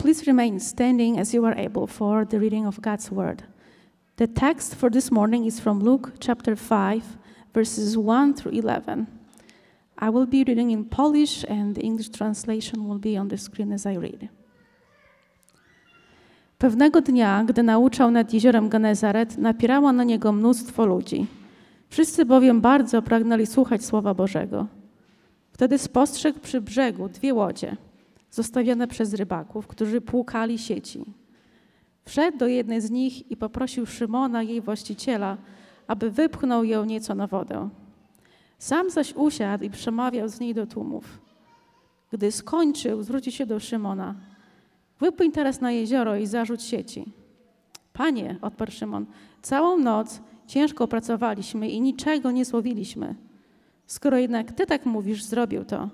Please remain standing as you are able for the reading of God's word. The text for this morning is from Luke chapter 5, verses 1 through 11. I will be reading in Polish, and the English translation will be on the screen as I read. Pewnego dnia, gdy nauczał nad jeziorem Genezaret, napierało na niego mnóstwo ludzi. Wszyscy bowiem bardzo pragnęli słuchać Słowa Bożego. Wtedy spostrzegł przy brzegu dwie łodzie, zostawione przez rybaków, którzy płukali sieci. Wszedł do jednej z nich i poprosił Szymona, jej właściciela, aby wypchnął ją nieco na wodę. Sam zaś usiadł i przemawiał z niej do tłumów. Gdy skończył, zwrócił się do Szymona. Wypłyń teraz na jezioro i zarzuć sieci. Panie, odparł Szymon, całą noc ciężko pracowaliśmy i niczego nie złowiliśmy. Skoro jednak ty tak mówisz, zrobił to.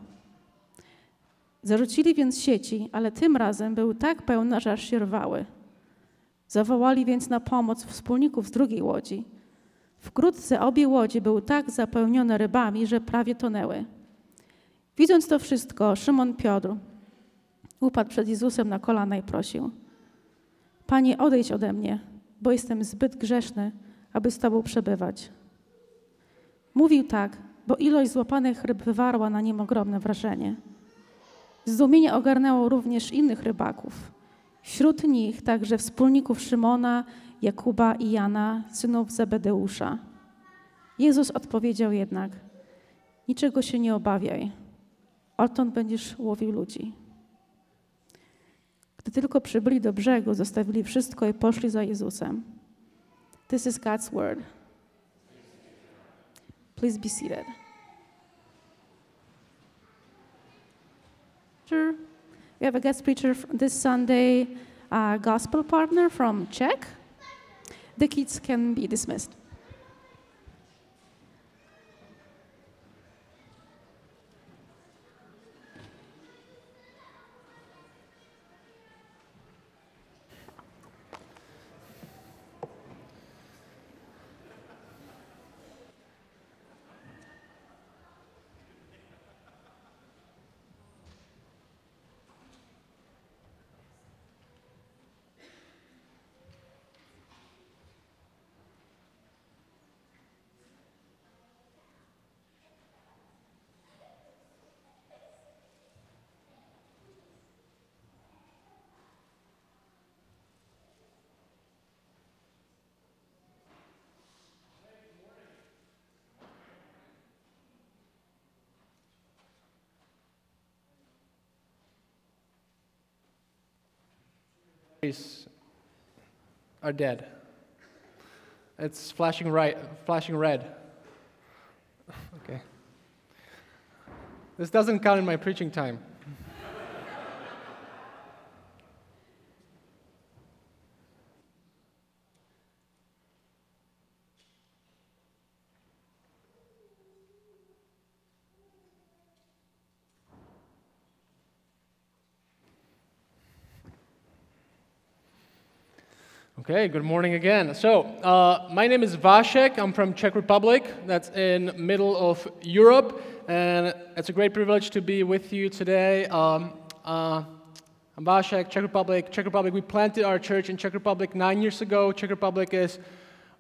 Zarzucili więc sieci, ale tym razem były tak pełne, że aż się rwały. Zawołali więc na pomoc wspólników z drugiej łodzi. Wkrótce obie łodzie były tak zapełnione rybami, że prawie tonęły. Widząc to wszystko, Szymon Piotr upadł przed Jezusem na kolana i prosił: Panie, odejdź ode mnie, bo jestem zbyt grzeszny, aby z Tobą przebywać. Mówił tak, bo ilość złapanych ryb wywarła na nim ogromne wrażenie. Zdumienie ogarnęło również innych rybaków. Wśród nich także wspólników Szymona, Jakuba i Jana, synów Zebedeusza. Jezus odpowiedział jednak: Niczego się nie obawiaj, odtąd będziesz łowił ludzi. Gdy tylko przybyli do brzegu, zostawili wszystko i poszli za Jezusem. This is God's word. Please be seated. Sure. We have a guest preacher this Sunday, a gospel partner from Czech. The kids can be dismissed. Are dead. It's flashing right, flashing red. Okay. This doesn't count in my preaching time. Okay, good morning again. So, uh, my name is Vasek. I'm from Czech Republic. That's in middle of Europe, and it's a great privilege to be with you today. Um, uh, I'm Vasek, Czech Republic. Czech Republic. We planted our church in Czech Republic nine years ago. Czech Republic is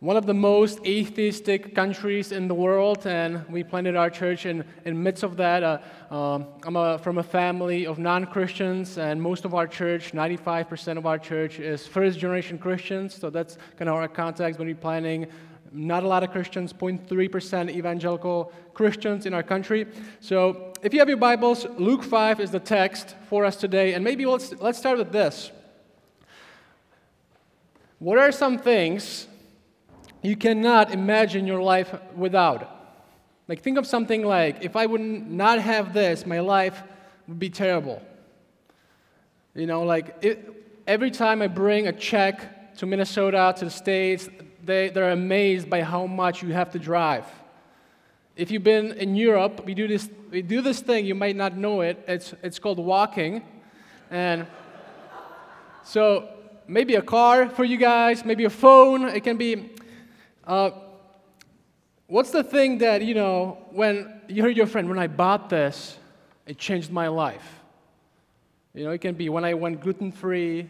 one of the most atheistic countries in the world, and we planted our church in in midst of that. Uh, um, I'm a, from a family of non-Christians, and most of our church, 95% of our church, is first-generation Christians. So that's kind of our context when we're planning. Not a lot of Christians, 0.3% evangelical Christians in our country. So if you have your Bibles, Luke 5 is the text for us today, and maybe let's let's start with this. What are some things you cannot imagine your life without. Like, think of something like if I would not have this, my life would be terrible. You know, like it, every time I bring a Czech to Minnesota, to the States, they, they're amazed by how much you have to drive. If you've been in Europe, we do this, we do this thing, you might not know it. It's, it's called walking. And so maybe a car for you guys, maybe a phone. It can be uh, what's the thing that, you know, when you heard your friend, when I bought this, it changed my life? You know, it can be when I went gluten free,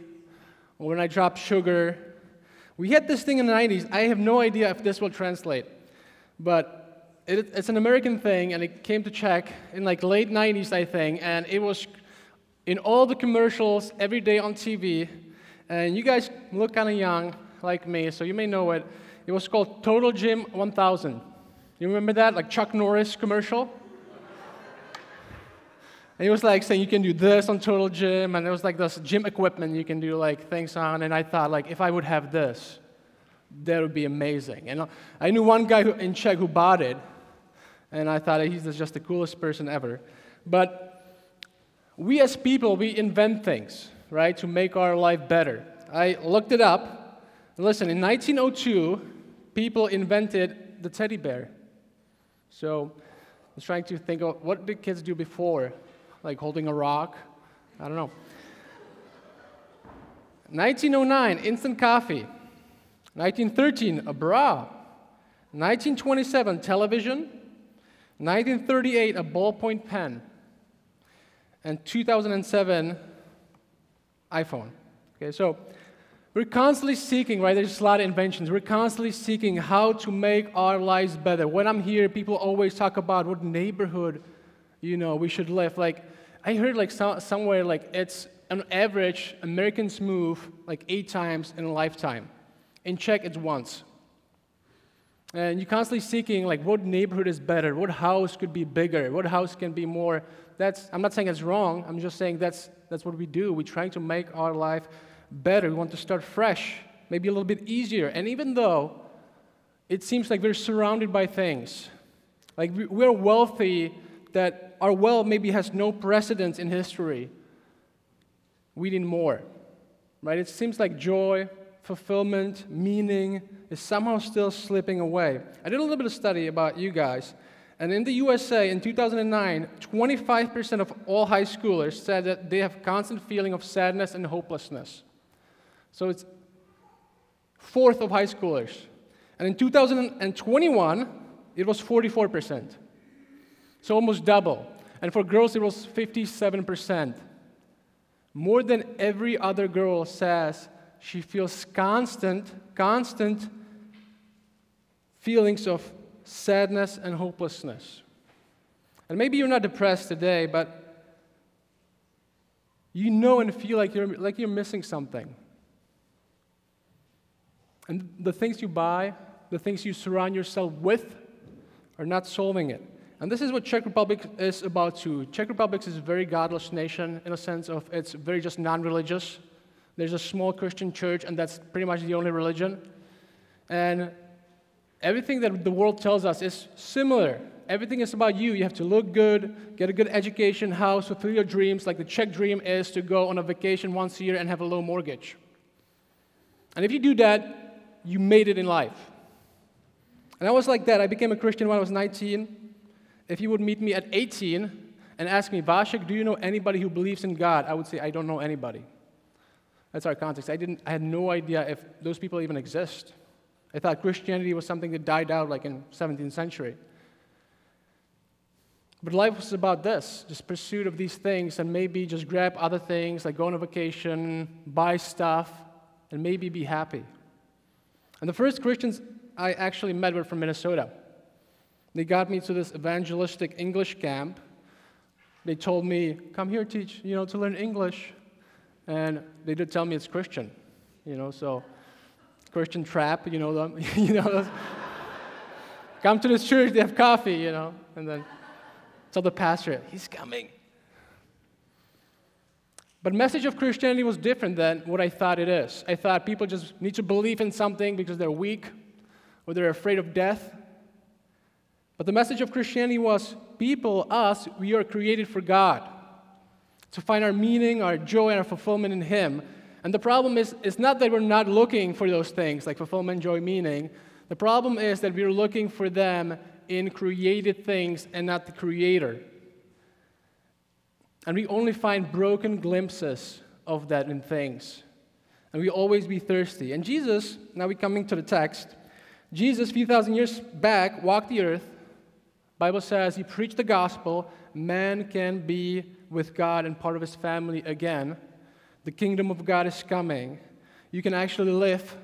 or when I dropped sugar. We had this thing in the 90s. I have no idea if this will translate, but it, it's an American thing, and it came to Czech in like late 90s, I think, and it was in all the commercials every day on TV. And you guys look kind of young, like me, so you may know it. It was called Total Gym 1000. You remember that? Like Chuck Norris commercial? And he was like saying you can do this on Total Gym, and there was like this gym equipment you can do like things on. And I thought like if I would have this, that would be amazing. And I knew one guy who, in Czech who bought it, and I thought he's just the coolest person ever. But we as people, we invent things, right, to make our life better. I looked it up. Listen, in 1902, people invented the teddy bear. So I was trying to think of what did kids do before like holding a rock. I don't know. 1909, instant coffee. 1913, a bra. 1927, television. 1938, a ballpoint pen. And 2007, iPhone. Okay, so we're constantly seeking, right? There's a lot of inventions. We're constantly seeking how to make our lives better. When I'm here, people always talk about what neighborhood, you know, we should live. Like, I heard like so, somewhere like it's on average Americans move like eight times in a lifetime. In Czech, it's once. And you're constantly seeking like what neighborhood is better, what house could be bigger, what house can be more. That's I'm not saying it's wrong. I'm just saying that's that's what we do. We're trying to make our life better. We want to start fresh, maybe a little bit easier. And even though it seems like we're surrounded by things, like we're wealthy that our wealth maybe has no precedence in history, we need more. Right? It seems like joy, fulfillment, meaning is somehow still slipping away. I did a little bit of study about you guys, and in the USA in 2009, 25% of all high schoolers said that they have constant feeling of sadness and hopelessness. So it's fourth of high schoolers. And in 2021, it was 44%. So almost double. And for girls, it was 57%. More than every other girl says she feels constant, constant feelings of sadness and hopelessness. And maybe you're not depressed today, but you know and feel like you're, like you're missing something. And the things you buy, the things you surround yourself with, are not solving it. And this is what Czech Republic is about too. Czech Republic is a very godless nation in a sense of it's very just non-religious. There's a small Christian church, and that's pretty much the only religion. And everything that the world tells us is similar. Everything is about you. You have to look good, get a good education, house, fulfill your dreams. Like the Czech dream is to go on a vacation once a year and have a low mortgage. And if you do that, you made it in life. And I was like that. I became a Christian when I was 19 if you would meet me at 18 and ask me, Vasek, do you know anybody who believes in God? I would say, I don't know anybody. That's our context. I, didn't, I had no idea if those people even exist. I thought Christianity was something that died out like in 17th century. But life was about this, just pursuit of these things and maybe just grab other things like go on a vacation, buy stuff, and maybe be happy. And the first Christians I actually met were from Minnesota. They got me to this evangelistic English camp. They told me, come here, teach, you know, to learn English. And they did tell me it's Christian, you know, so Christian trap, you know, them, you know, come to this church, they have coffee, you know, and then tell the pastor, he's coming. But message of Christianity was different than what I thought it is. I thought people just need to believe in something because they're weak or they're afraid of death but the message of Christianity was people, us, we are created for God, to find our meaning, our joy, and our fulfillment in Him. And the problem is, it's not that we're not looking for those things like fulfillment, joy, meaning. The problem is that we're looking for them in created things and not the Creator. And we only find broken glimpses of that in things. And we always be thirsty. And Jesus, now we're coming to the text, Jesus, a few thousand years back, walked the earth Bible says he preached the gospel, man can be with God and part of His family again. The kingdom of God is coming. You can actually live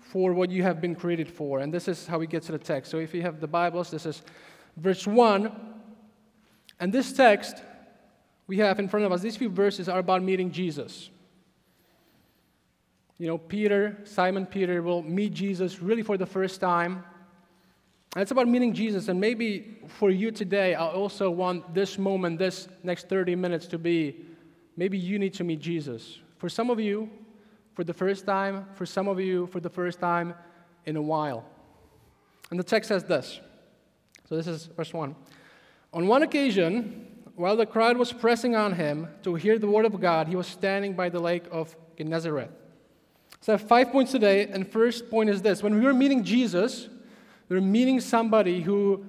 for what you have been created for. And this is how we get to the text. So if you have the Bibles, this is verse 1. And this text we have in front of us, these few verses are about meeting Jesus. You know, Peter, Simon Peter, will meet Jesus really for the first time. And it's about meeting Jesus. And maybe for you today, I also want this moment, this next 30 minutes to be maybe you need to meet Jesus. For some of you, for the first time, for some of you, for the first time in a while. And the text says this. So this is verse 1. On one occasion, while the crowd was pressing on him to hear the word of God, he was standing by the lake of Gennesaret. So I have five points today, and first point is this. When we were meeting Jesus, we were meeting somebody who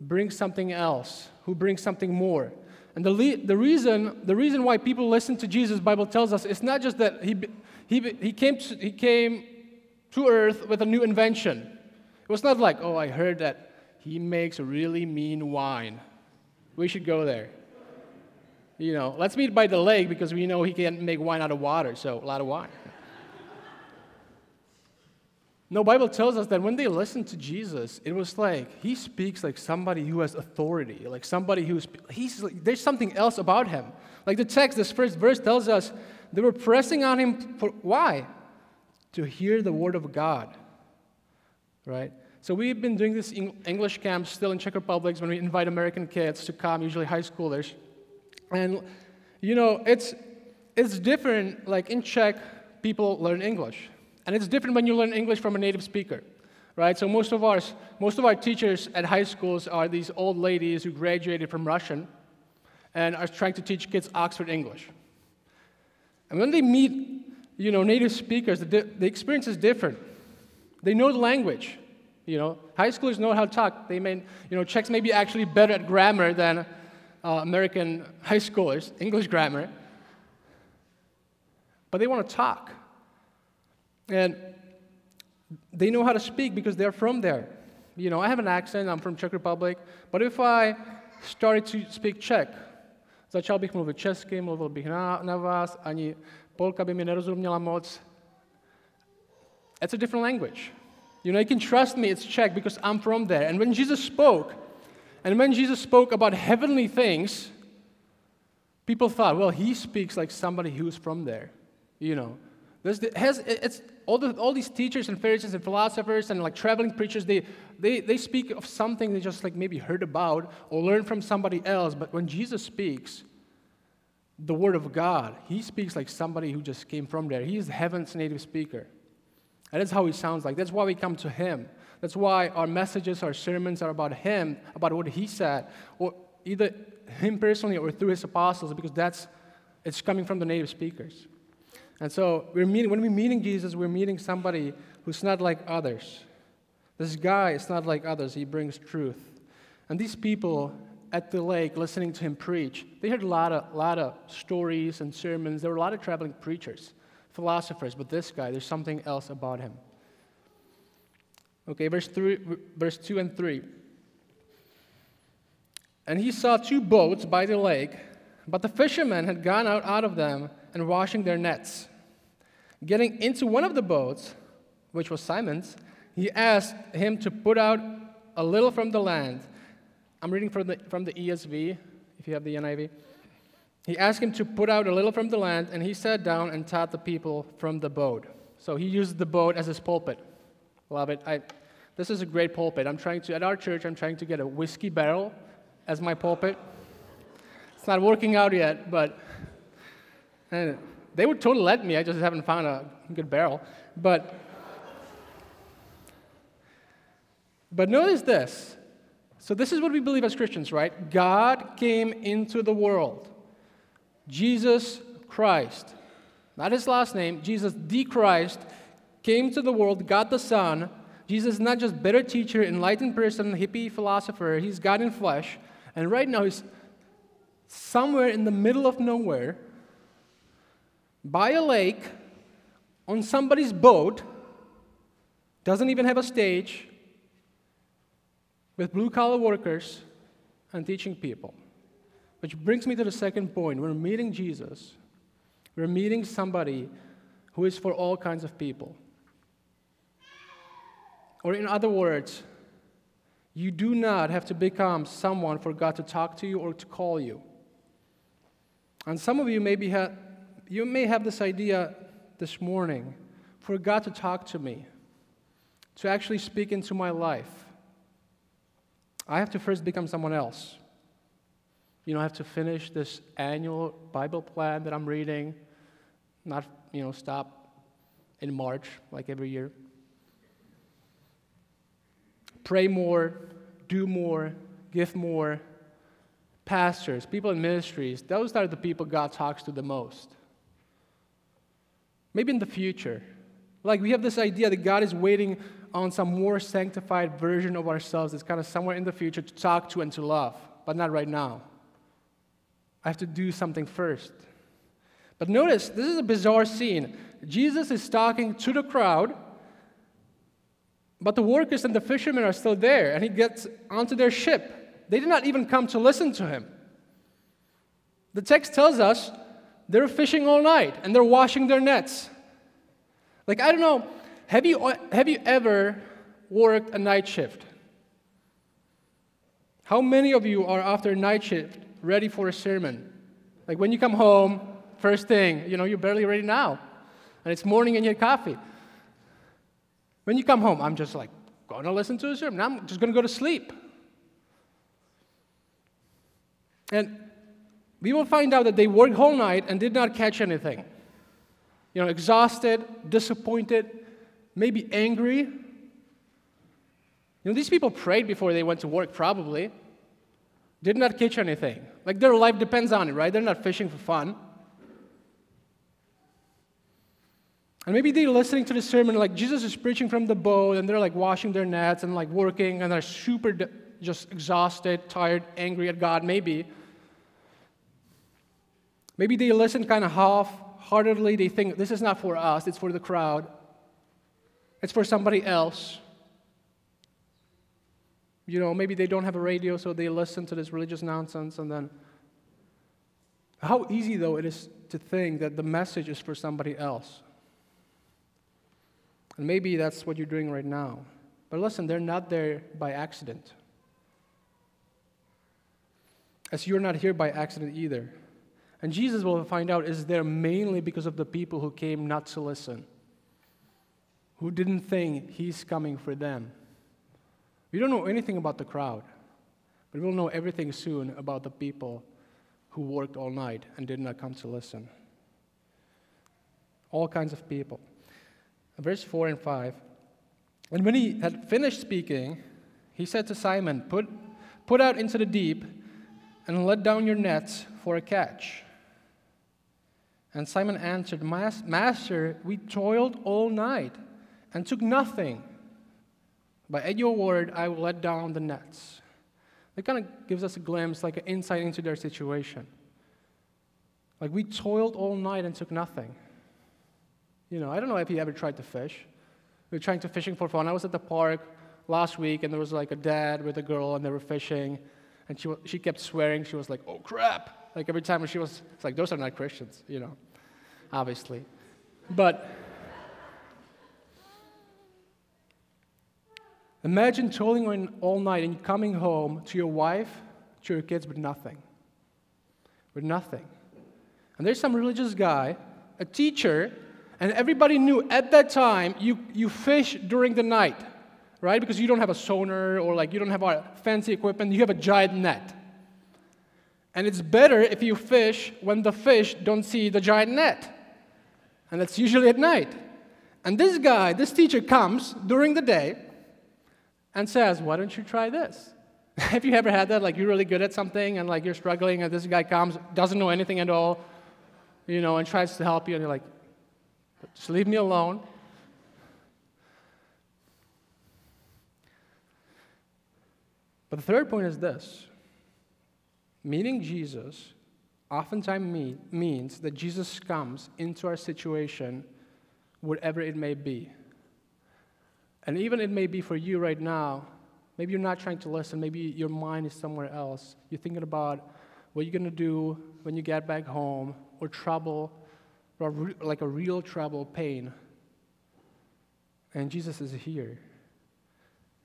brings something else, who brings something more. And the, le- the, reason, the reason why people listen to Jesus, Bible tells us, it's not just that he, he, he, came to, he came to earth with a new invention. It was not like, oh, I heard that he makes really mean wine. We should go there. You know, let's meet by the lake because we know he can't make wine out of water, so a lot of wine. No, Bible tells us that when they listened to Jesus, it was like he speaks like somebody who has authority, like somebody who's he's like, there's something else about him. Like the text, this first verse tells us they were pressing on him for why? To hear the word of God. Right? So we've been doing this English camp still in Czech Republic when we invite American kids to come, usually high schoolers. And you know, it's it's different like in Czech people learn English. And it's different when you learn English from a native speaker, right? So most of our, most of our teachers at high schools are these old ladies who graduated from Russian and are trying to teach kids Oxford English. And when they meet, you know, native speakers, the, the experience is different. They know the language. You know, high schoolers know how to talk. They may, you know, Czechs may be actually better at grammar than uh, American high schoolers, English grammar. But they want to talk. And they know how to speak because they're from there. You know, I have an accent, I'm from Czech Republic, but if I started to speak Czech, začal bych mluvit česky, mluvil bych na, na vás, ani Polka by mi nerozuměla moc. It's a different language. You know, you can trust me, it's Czech because I'm from there. And when Jesus spoke, and when Jesus spoke about heavenly things, people thought, well, he speaks like somebody who's from there. You know, There's the, has, it's all, the, all these teachers and Pharisees and philosophers and like traveling preachers, they, they, they speak of something they just like maybe heard about or learned from somebody else. But when Jesus speaks, the word of God, he speaks like somebody who just came from there. He is heaven's native speaker. And that's how he sounds like. That's why we come to him. That's why our messages, our sermons are about him, about what he said, or either him personally or through his apostles, because that's it's coming from the native speakers. And so we're meeting, when we're meeting Jesus, we're meeting somebody who's not like others. This guy is not like others, he brings truth. And these people at the lake listening to him preach, they heard a lot of, lot of stories and sermons. There were a lot of traveling preachers, philosophers, but this guy, there's something else about him. Okay, verse, three, verse 2 and 3. And he saw two boats by the lake, but the fishermen had gone out out of them and washing their nets. Getting into one of the boats, which was Simon's, he asked him to put out a little from the land. I'm reading from the, from the ESV, if you have the NIV. He asked him to put out a little from the land, and he sat down and taught the people from the boat. So he used the boat as his pulpit. Love it. I, this is a great pulpit. I'm trying to, at our church, I'm trying to get a whiskey barrel as my pulpit. It's not working out yet, but and they would totally let me, I just haven't found a good barrel. But, but notice this. So, this is what we believe as Christians, right? God came into the world. Jesus Christ, not his last name, Jesus the Christ, came to the world, God the Son. Jesus is not just better teacher, enlightened person, hippie philosopher, he's God in flesh. And right now he's somewhere in the middle of nowhere by a lake on somebody's boat, doesn't even have a stage, with blue collar workers and teaching people. Which brings me to the second point. We're meeting Jesus, we're meeting somebody who is for all kinds of people. Or, in other words, you do not have to become someone for God to talk to you or to call you. And some of you maybe have, you may have this idea this morning for God to talk to me, to actually speak into my life. I have to first become someone else. You know, I have to finish this annual Bible plan that I'm reading, not, you know, stop in March like every year. Pray more, do more, give more. Pastors, people in ministries, those are the people God talks to the most. Maybe in the future. Like we have this idea that God is waiting on some more sanctified version of ourselves that's kind of somewhere in the future to talk to and to love, but not right now. I have to do something first. But notice, this is a bizarre scene. Jesus is talking to the crowd, but the workers and the fishermen are still there, and he gets onto their ship. They did not even come to listen to him. The text tells us they're fishing all night and they're washing their nets. Like, I don't know, have you, have you ever worked a night shift? How many of you are after a night shift ready for a sermon. Like when you come home, first thing, you know, you're barely ready now. And it's morning and you had coffee. When you come home, I'm just like, going to listen to a sermon. I'm just going to go to sleep. And we will find out that they worked whole night and did not catch anything. You know, exhausted, disappointed, maybe angry. You know, these people prayed before they went to work, probably did not catch anything. Like their life depends on it, right? They're not fishing for fun. And maybe they're listening to the sermon, like Jesus is preaching from the boat, and they're like washing their nets and like working, and they're super just exhausted, tired, angry at God, maybe. Maybe they listen kind of half heartedly. They think this is not for us, it's for the crowd, it's for somebody else. You know, maybe they don't have a radio, so they listen to this religious nonsense, and then. How easy, though, it is to think that the message is for somebody else. And maybe that's what you're doing right now. But listen, they're not there by accident. As you're not here by accident either. And Jesus will find out is there mainly because of the people who came not to listen, who didn't think he's coming for them. We don't know anything about the crowd, but we'll know everything soon about the people who worked all night and did not come to listen. All kinds of people. Verse 4 and 5. And when he had finished speaking, he said to Simon, Put, put out into the deep and let down your nets for a catch. And Simon answered, Master, we toiled all night and took nothing. But at your word, I will let down the nets. That kind of gives us a glimpse, like an insight into their situation. Like we toiled all night and took nothing. You know, I don't know if you ever tried to fish. We were trying to fishing for fun. I was at the park last week, and there was like a dad with a girl, and they were fishing, and she she kept swearing. She was like, "Oh crap!" Like every time she was, it's like those are not Christians, you know, obviously. But Imagine toiling all night and coming home to your wife, to your kids with nothing. With nothing. And there's some religious guy, a teacher, and everybody knew at that time you, you fish during the night, right? Because you don't have a sonar or like you don't have fancy equipment, you have a giant net. And it's better if you fish when the fish don't see the giant net. And that's usually at night. And this guy, this teacher comes during the day and says, Why don't you try this? Have you ever had that? Like you're really good at something and like you're struggling, and this guy comes, doesn't know anything at all, you know, and tries to help you, and you're like, just leave me alone. But the third point is this meeting Jesus oftentimes mean, means that Jesus comes into our situation, whatever it may be. And even it may be for you right now, maybe you're not trying to listen, maybe your mind is somewhere else. You're thinking about what you're going to do when you get back home, or trouble, like a real trouble, pain. And Jesus is here.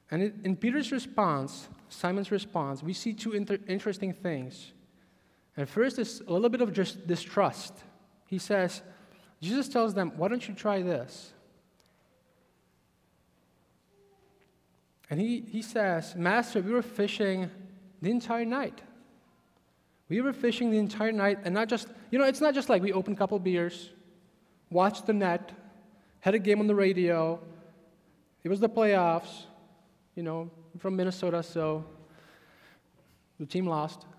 And in Peter's response, Simon's response, we see two inter- interesting things. And first is a little bit of just distrust. He says, Jesus tells them, Why don't you try this? And he, he says, Master, we were fishing the entire night. We were fishing the entire night, and not just, you know, it's not just like we opened a couple beers, watched the net, had a game on the radio. It was the playoffs, you know, I'm from Minnesota, so the team lost.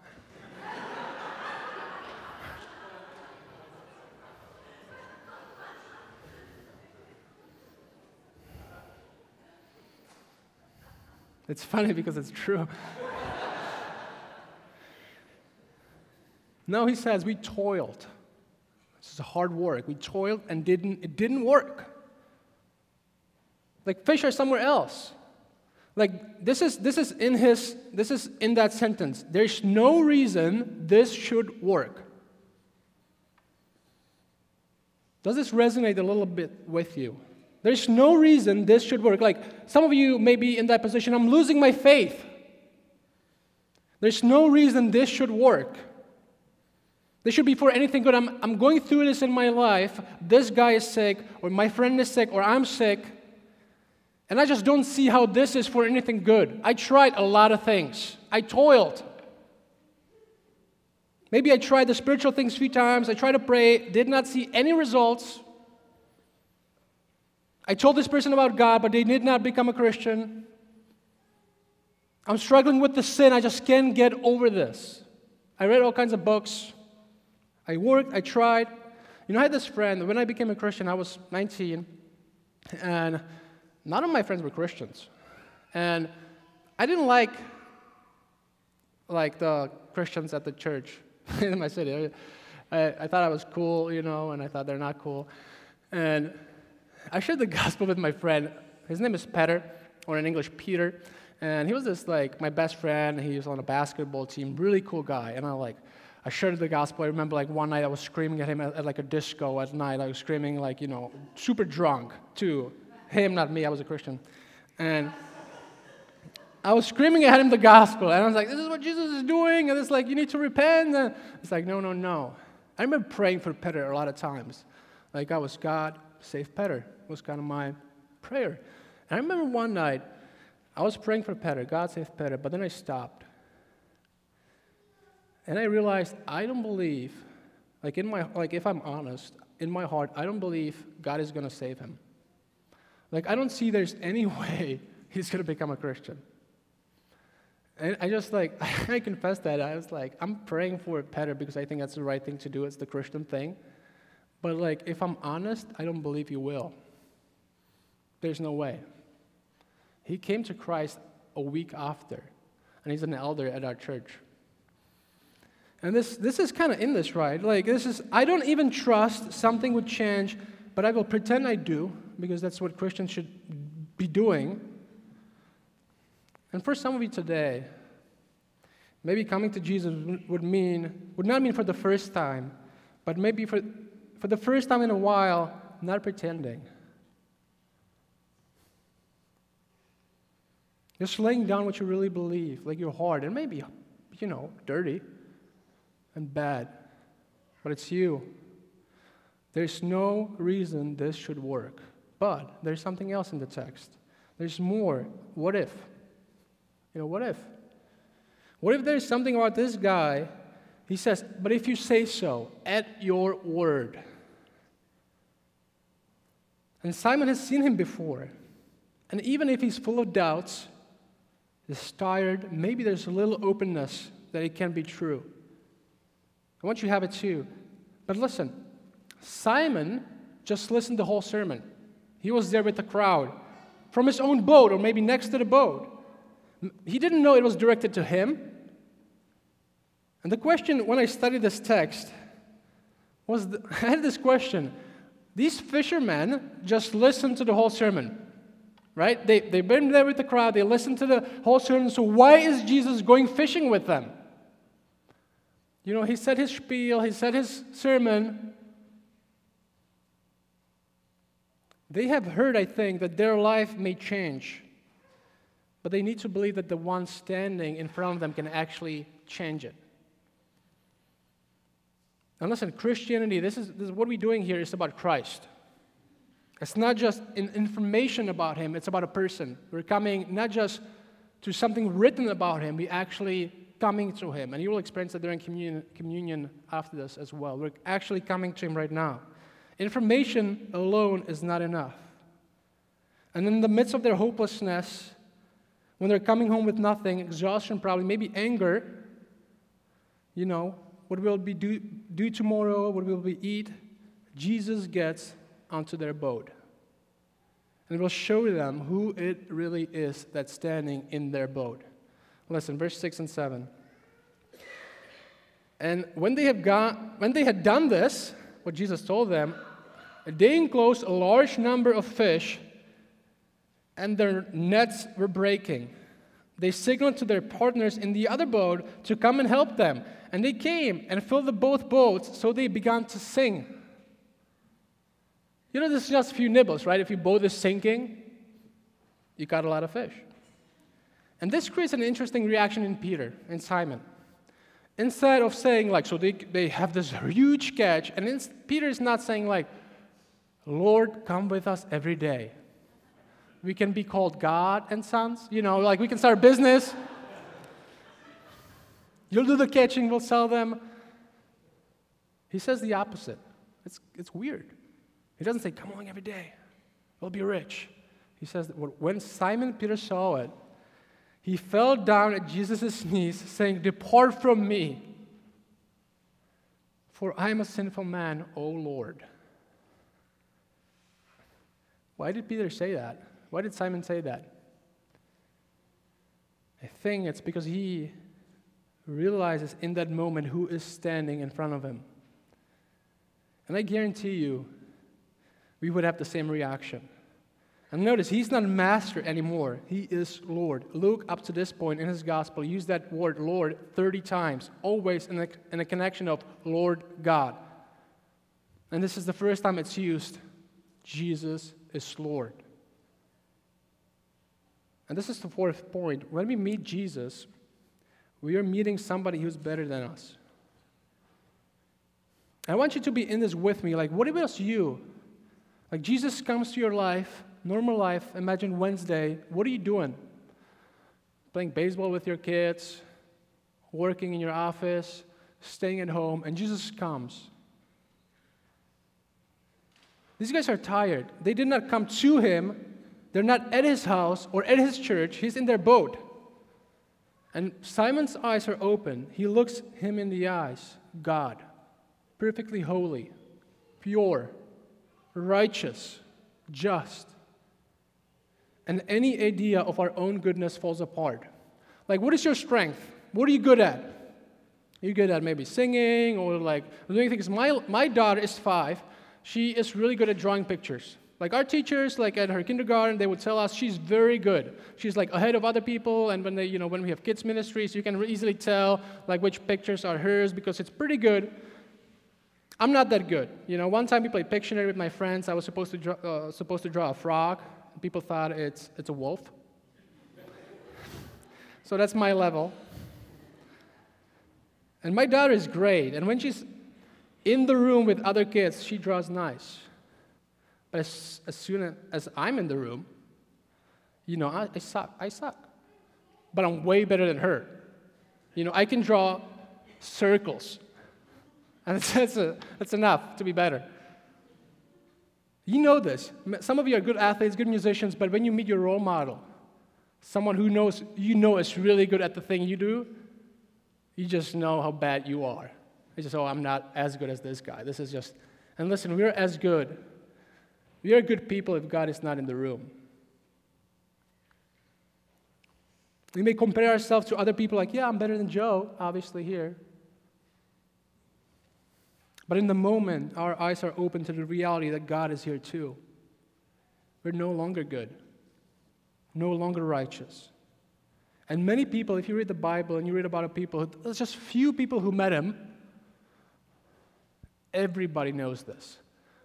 It's funny because it's true. No, he says we toiled. This is hard work. We toiled and didn't it didn't work. Like fish are somewhere else. Like this is this is in his this is in that sentence. There's no reason this should work. Does this resonate a little bit with you? There's no reason this should work. Like some of you may be in that position, I'm losing my faith. There's no reason this should work. This should be for anything good. I'm, I'm going through this in my life. This guy is sick, or my friend is sick, or I'm sick. And I just don't see how this is for anything good. I tried a lot of things, I toiled. Maybe I tried the spiritual things a few times. I tried to pray, did not see any results. I told this person about God, but they did not become a Christian. I'm struggling with the sin. I just can't get over this. I read all kinds of books. I worked, I tried. You know, I had this friend, when I became a Christian, I was 19, and none of my friends were Christians. And I didn't like like the Christians at the church in my city. I, I thought I was cool, you know, and I thought they're not cool. And I shared the gospel with my friend. His name is Peter, or in English, Peter. And he was just like my best friend. He was on a basketball team, really cool guy. And I'm like, I shared the gospel. I remember like one night I was screaming at him at, at like a disco at night. I was screaming like, you know, super drunk too. Him, not me. I was a Christian. And I was screaming at him the gospel. And I was like, this is what Jesus is doing. And it's like, you need to repent. And it's like, no, no, no. I remember praying for Peter a lot of times. Like I was, God, save Peter was kind of my prayer. And I remember one night, I was praying for Peter, God save Peter, but then I stopped. And I realized I don't believe, like in my like if I'm honest, in my heart, I don't believe God is gonna save him. Like I don't see there's any way he's gonna become a Christian. And I just like I confess that I was like I'm praying for Peter because I think that's the right thing to do. It's the Christian thing. But like if I'm honest, I don't believe he will. There's no way. He came to Christ a week after, and he's an elder at our church. And this, this is kind of in this, right? Like, this is, I don't even trust something would change, but I will pretend I do, because that's what Christians should be doing. And for some of you today, maybe coming to Jesus would mean, would not mean for the first time, but maybe for, for the first time in a while, not pretending. Just laying down what you really believe, like your heart, and maybe, you know, dirty and bad, but it's you. There's no reason this should work. But there's something else in the text. There's more. What if? You know, what if? What if there's something about this guy? He says, but if you say so, at your word. And Simon has seen him before. And even if he's full of doubts, is tired, maybe there's a little openness that it can be true. I want you to have it too. But listen, Simon just listened the whole sermon. He was there with the crowd from his own boat or maybe next to the boat. He didn't know it was directed to him. And the question when I studied this text was the, I had this question. These fishermen just listened to the whole sermon right? They, they've been there with the crowd, they listened to the whole sermon. So, why is Jesus going fishing with them? You know, he said his spiel, he said his sermon. They have heard, I think, that their life may change, but they need to believe that the one standing in front of them can actually change it. And listen, Christianity, this is, this is what we're doing here is about Christ. It's not just information about him, it's about a person. We're coming not just to something written about him, we actually coming to him. And you will experience that during communion, communion after this as well. We're actually coming to him right now. Information alone is not enough. And in the midst of their hopelessness, when they're coming home with nothing, exhaustion probably, maybe anger, you know, what will be do, do tomorrow, what will we eat, Jesus gets onto their boat. And will show them who it really is that's standing in their boat. Listen, verse 6 and 7. And when they, have got, when they had done this, what Jesus told them, they enclosed a large number of fish, and their nets were breaking. They signaled to their partners in the other boat to come and help them. And they came and filled the both boats, so they began to sing. You know, this is just a few nibbles, right? If your boat is sinking, you got a lot of fish. And this creates an interesting reaction in Peter and Simon. Instead of saying, like, so they, they have this huge catch, and Peter is not saying, like, Lord, come with us every day. We can be called God and sons. You know, like we can start a business. You'll do the catching, we'll sell them. He says the opposite. It's, it's weird. He doesn't say, Come along every day, we'll be rich. He says that when Simon Peter saw it, he fell down at Jesus' knees, saying, Depart from me, for I am a sinful man, O Lord. Why did Peter say that? Why did Simon say that? I think it's because he realizes in that moment who is standing in front of him. And I guarantee you, we would have the same reaction. And notice, he's not master anymore. He is Lord. Luke, up to this point in his gospel, used that word Lord 30 times, always in a, in a connection of Lord God. And this is the first time it's used Jesus is Lord. And this is the fourth point. When we meet Jesus, we are meeting somebody who's better than us. I want you to be in this with me. Like, what about you? Like, Jesus comes to your life, normal life. Imagine Wednesday. What are you doing? Playing baseball with your kids, working in your office, staying at home, and Jesus comes. These guys are tired. They did not come to him, they're not at his house or at his church, he's in their boat. And Simon's eyes are open. He looks him in the eyes God, perfectly holy, pure, righteous, just. And any idea of our own goodness falls apart. Like, what is your strength? What are you good at? Are you good at maybe singing or like doing things? My, my daughter is five. She is really good at drawing pictures. Like our teachers, like at her kindergarten, they would tell us she's very good. She's like ahead of other people, and when they, you know, when we have kids ministries, you can easily tell like which pictures are hers because it's pretty good. I'm not that good. You know, one time we played Pictionary with my friends. I was supposed to draw, uh, supposed to draw a frog. People thought it's it's a wolf. so that's my level. And my daughter is great, and when she's in the room with other kids, she draws nice. But as, as soon as I'm in the room, you know, I, I suck. I suck. But I'm way better than her. You know, I can draw circles. And that's, a, that's enough to be better. You know this. Some of you are good athletes, good musicians, but when you meet your role model, someone who knows you know is really good at the thing you do, you just know how bad you are. You just, oh, I'm not as good as this guy. This is just, and listen, we're as good we are good people if God is not in the room. We may compare ourselves to other people, like, yeah, I'm better than Joe, obviously, here. But in the moment, our eyes are open to the reality that God is here too. We're no longer good, no longer righteous. And many people, if you read the Bible and you read about a people, there's just few people who met him, Everybody knows this.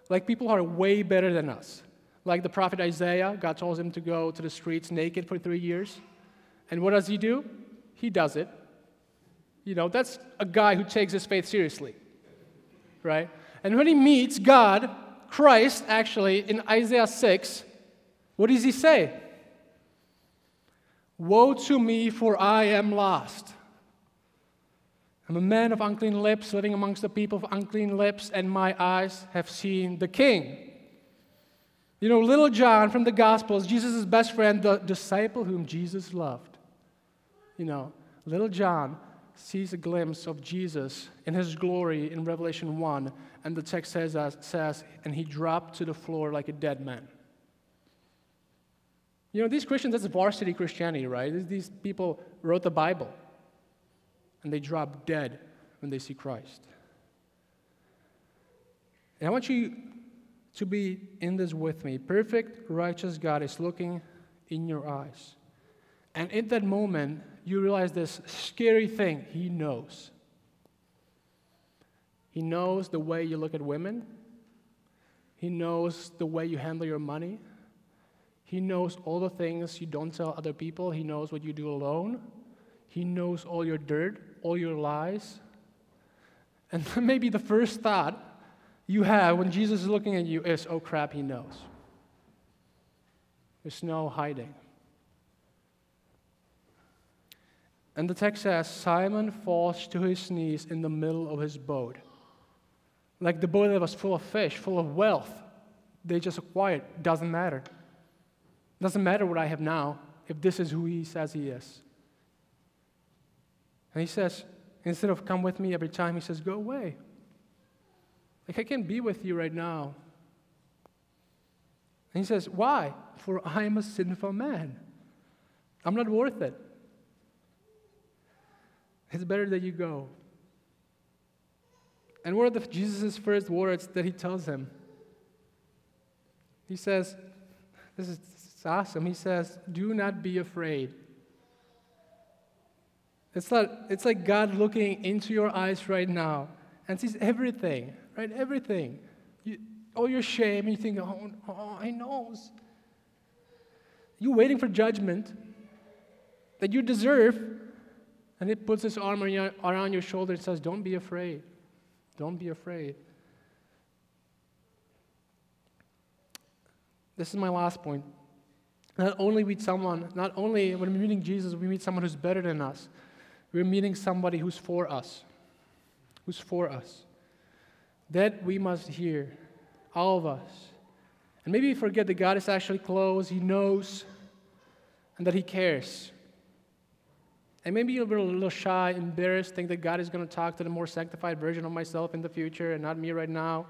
Like people who are way better than us. Like the prophet Isaiah, God tells him to go to the streets naked for three years. And what does he do? He does it. You know, that's a guy who takes his faith seriously, right? And when he meets God, Christ, actually, in Isaiah 6, what does he say? Woe to me, for I am lost. I'm a man of unclean lips, living amongst the people of unclean lips, and my eyes have seen the King. You know, little John from the Gospels, Jesus' best friend, the disciple whom Jesus loved. You know, little John sees a glimpse of Jesus in his glory in Revelation 1, and the text says, uh, says and he dropped to the floor like a dead man. You know, these Christians, that's varsity Christianity, right? These people wrote the Bible and they drop dead when they see Christ. And I want you to be in this with me. Perfect, righteous God is looking in your eyes. And in that moment, you realize this scary thing He knows. He knows the way you look at women, He knows the way you handle your money. He knows all the things you don't tell other people. He knows what you do alone. He knows all your dirt, all your lies. And maybe the first thought you have when Jesus is looking at you is, oh crap, he knows. There's no hiding. And the text says Simon falls to his knees in the middle of his boat. Like the boat that was full of fish, full of wealth. They just acquired. Doesn't matter. Doesn't matter what I have now if this is who he says he is. And he says, instead of come with me every time, he says, go away. Like, I can't be with you right now. And he says, Why? For I am a sinful man. I'm not worth it. It's better that you go. And what are the, Jesus' first words that he tells him? He says, This is, this is awesome. He says, Do not be afraid. It's like, it's like God looking into your eyes right now and sees everything, right? Everything. You, all your shame, and you think, oh, oh, I knows. You're waiting for judgment that you deserve, and it puts its arm around your shoulder and says, Don't be afraid. Don't be afraid. This is my last point. Not only we meet someone, not only when we're meeting Jesus, we meet someone who's better than us. We're meeting somebody who's for us. Who's for us. That we must hear, all of us. And maybe we forget that God is actually close, He knows, and that He cares. And maybe you're a little shy, embarrassed, think that God is going to talk to the more sanctified version of myself in the future and not me right now.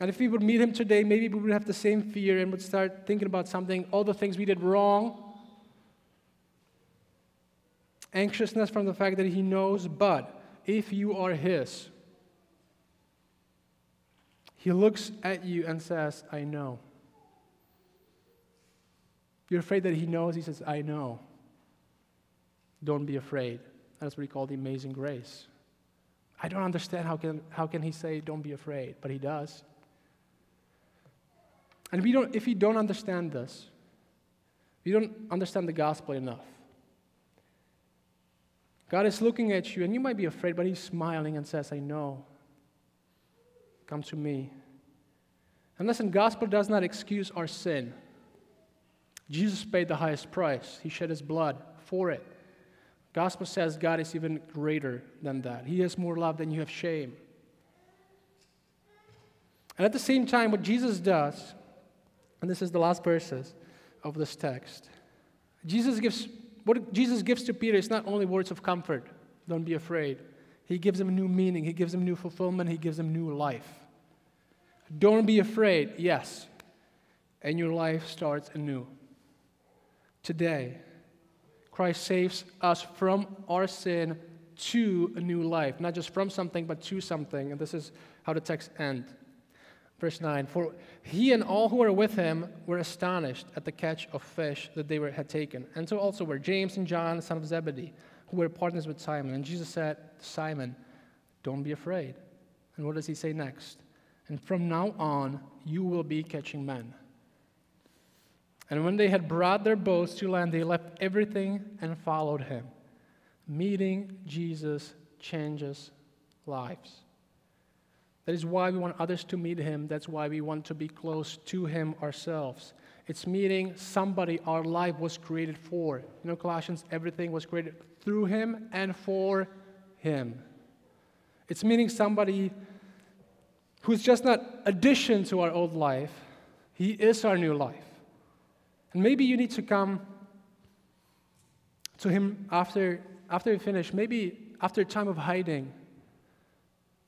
And if we would meet Him today, maybe we would have the same fear and would start thinking about something, all the things we did wrong, anxiousness from the fact that He knows, but if you are His, He looks at you and says, I know. You're afraid that He knows, He says, I know. Don't be afraid. That's what we call the amazing grace. I don't understand how can, how can He say, Don't be afraid, but He does. And we don't, if we don't understand this, we don't understand the gospel enough. God is looking at you, and you might be afraid, but He's smiling and says, I know. Come to me. And listen, gospel does not excuse our sin. Jesus paid the highest price. He shed his blood for it. Gospel says God is even greater than that. He has more love than you have shame. And at the same time, what Jesus does, and this is the last verses of this text, Jesus gives what Jesus gives to Peter is not only words of comfort, don't be afraid. He gives him new meaning, he gives him new fulfillment, he gives him new life. Don't be afraid, yes. And your life starts anew. Today, Christ saves us from our sin to a new life, not just from something, but to something. And this is how the text ends. Verse 9 For he and all who were with him were astonished at the catch of fish that they were, had taken. And so also were James and John, son of Zebedee, who were partners with Simon. And Jesus said to Simon, Don't be afraid. And what does he say next? And from now on, you will be catching men. And when they had brought their boats to land, they left everything and followed him. Meeting Jesus changes lives. That is why we want others to meet him. That's why we want to be close to him ourselves. It's meeting somebody our life was created for. You know, Colossians, everything was created through him and for him. It's meeting somebody who's just not addition to our old life. He is our new life. And maybe you need to come to him after after you finish, maybe after a time of hiding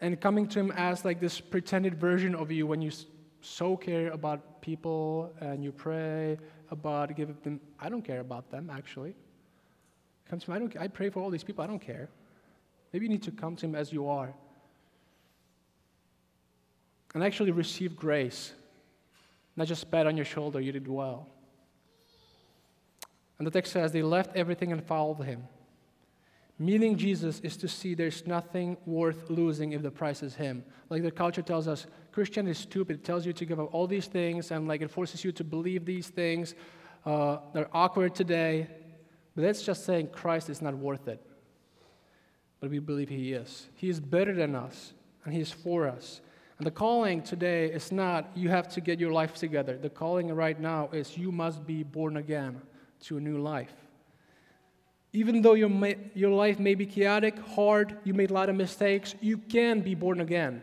and coming to him as like this pretended version of you when you so care about people and you pray about giving them i don't care about them actually. Come to me i don't i pray for all these people i don't care. Maybe you need to come to him as you are and actually receive grace not just pat on your shoulder you did well and the text says they left everything and followed him Meeting Jesus is to see there's nothing worth losing if the price is Him. Like the culture tells us, Christian is stupid. It tells you to give up all these things and like it forces you to believe these things. Uh, they're awkward today. But that's just saying Christ is not worth it. But we believe He is. He is better than us and He is for us. And the calling today is not you have to get your life together. The calling right now is you must be born again to a new life. Even though your, your life may be chaotic, hard, you made a lot of mistakes, you can be born again.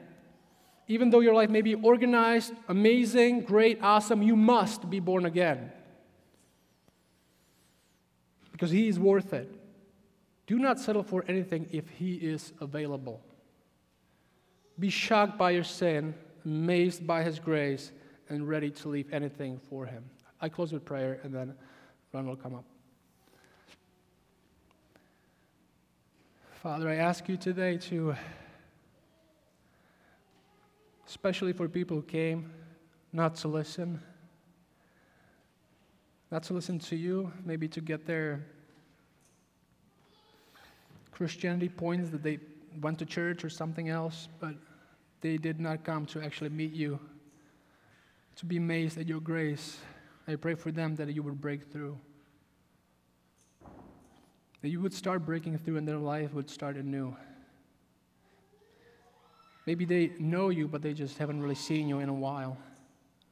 Even though your life may be organized, amazing, great, awesome, you must be born again. Because He is worth it. Do not settle for anything if He is available. Be shocked by your sin, amazed by His grace, and ready to leave anything for Him. I close with prayer, and then Ron will come up. Father, I ask you today to, especially for people who came not to listen, not to listen to you, maybe to get their Christianity points that they went to church or something else, but they did not come to actually meet you, to be amazed at your grace. I pray for them that you would break through that you would start breaking through and their life would start anew. Maybe they know you, but they just haven't really seen you in a while.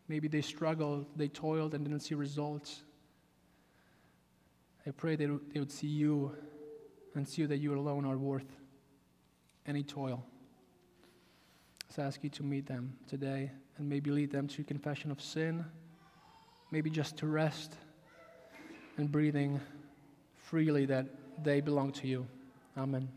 Maybe they struggled, they toiled, and didn't see results. I pray they, they would see you and see that you alone are worth any toil. So I ask you to meet them today and maybe lead them to confession of sin, maybe just to rest and breathing freely that they belong to you. Amen.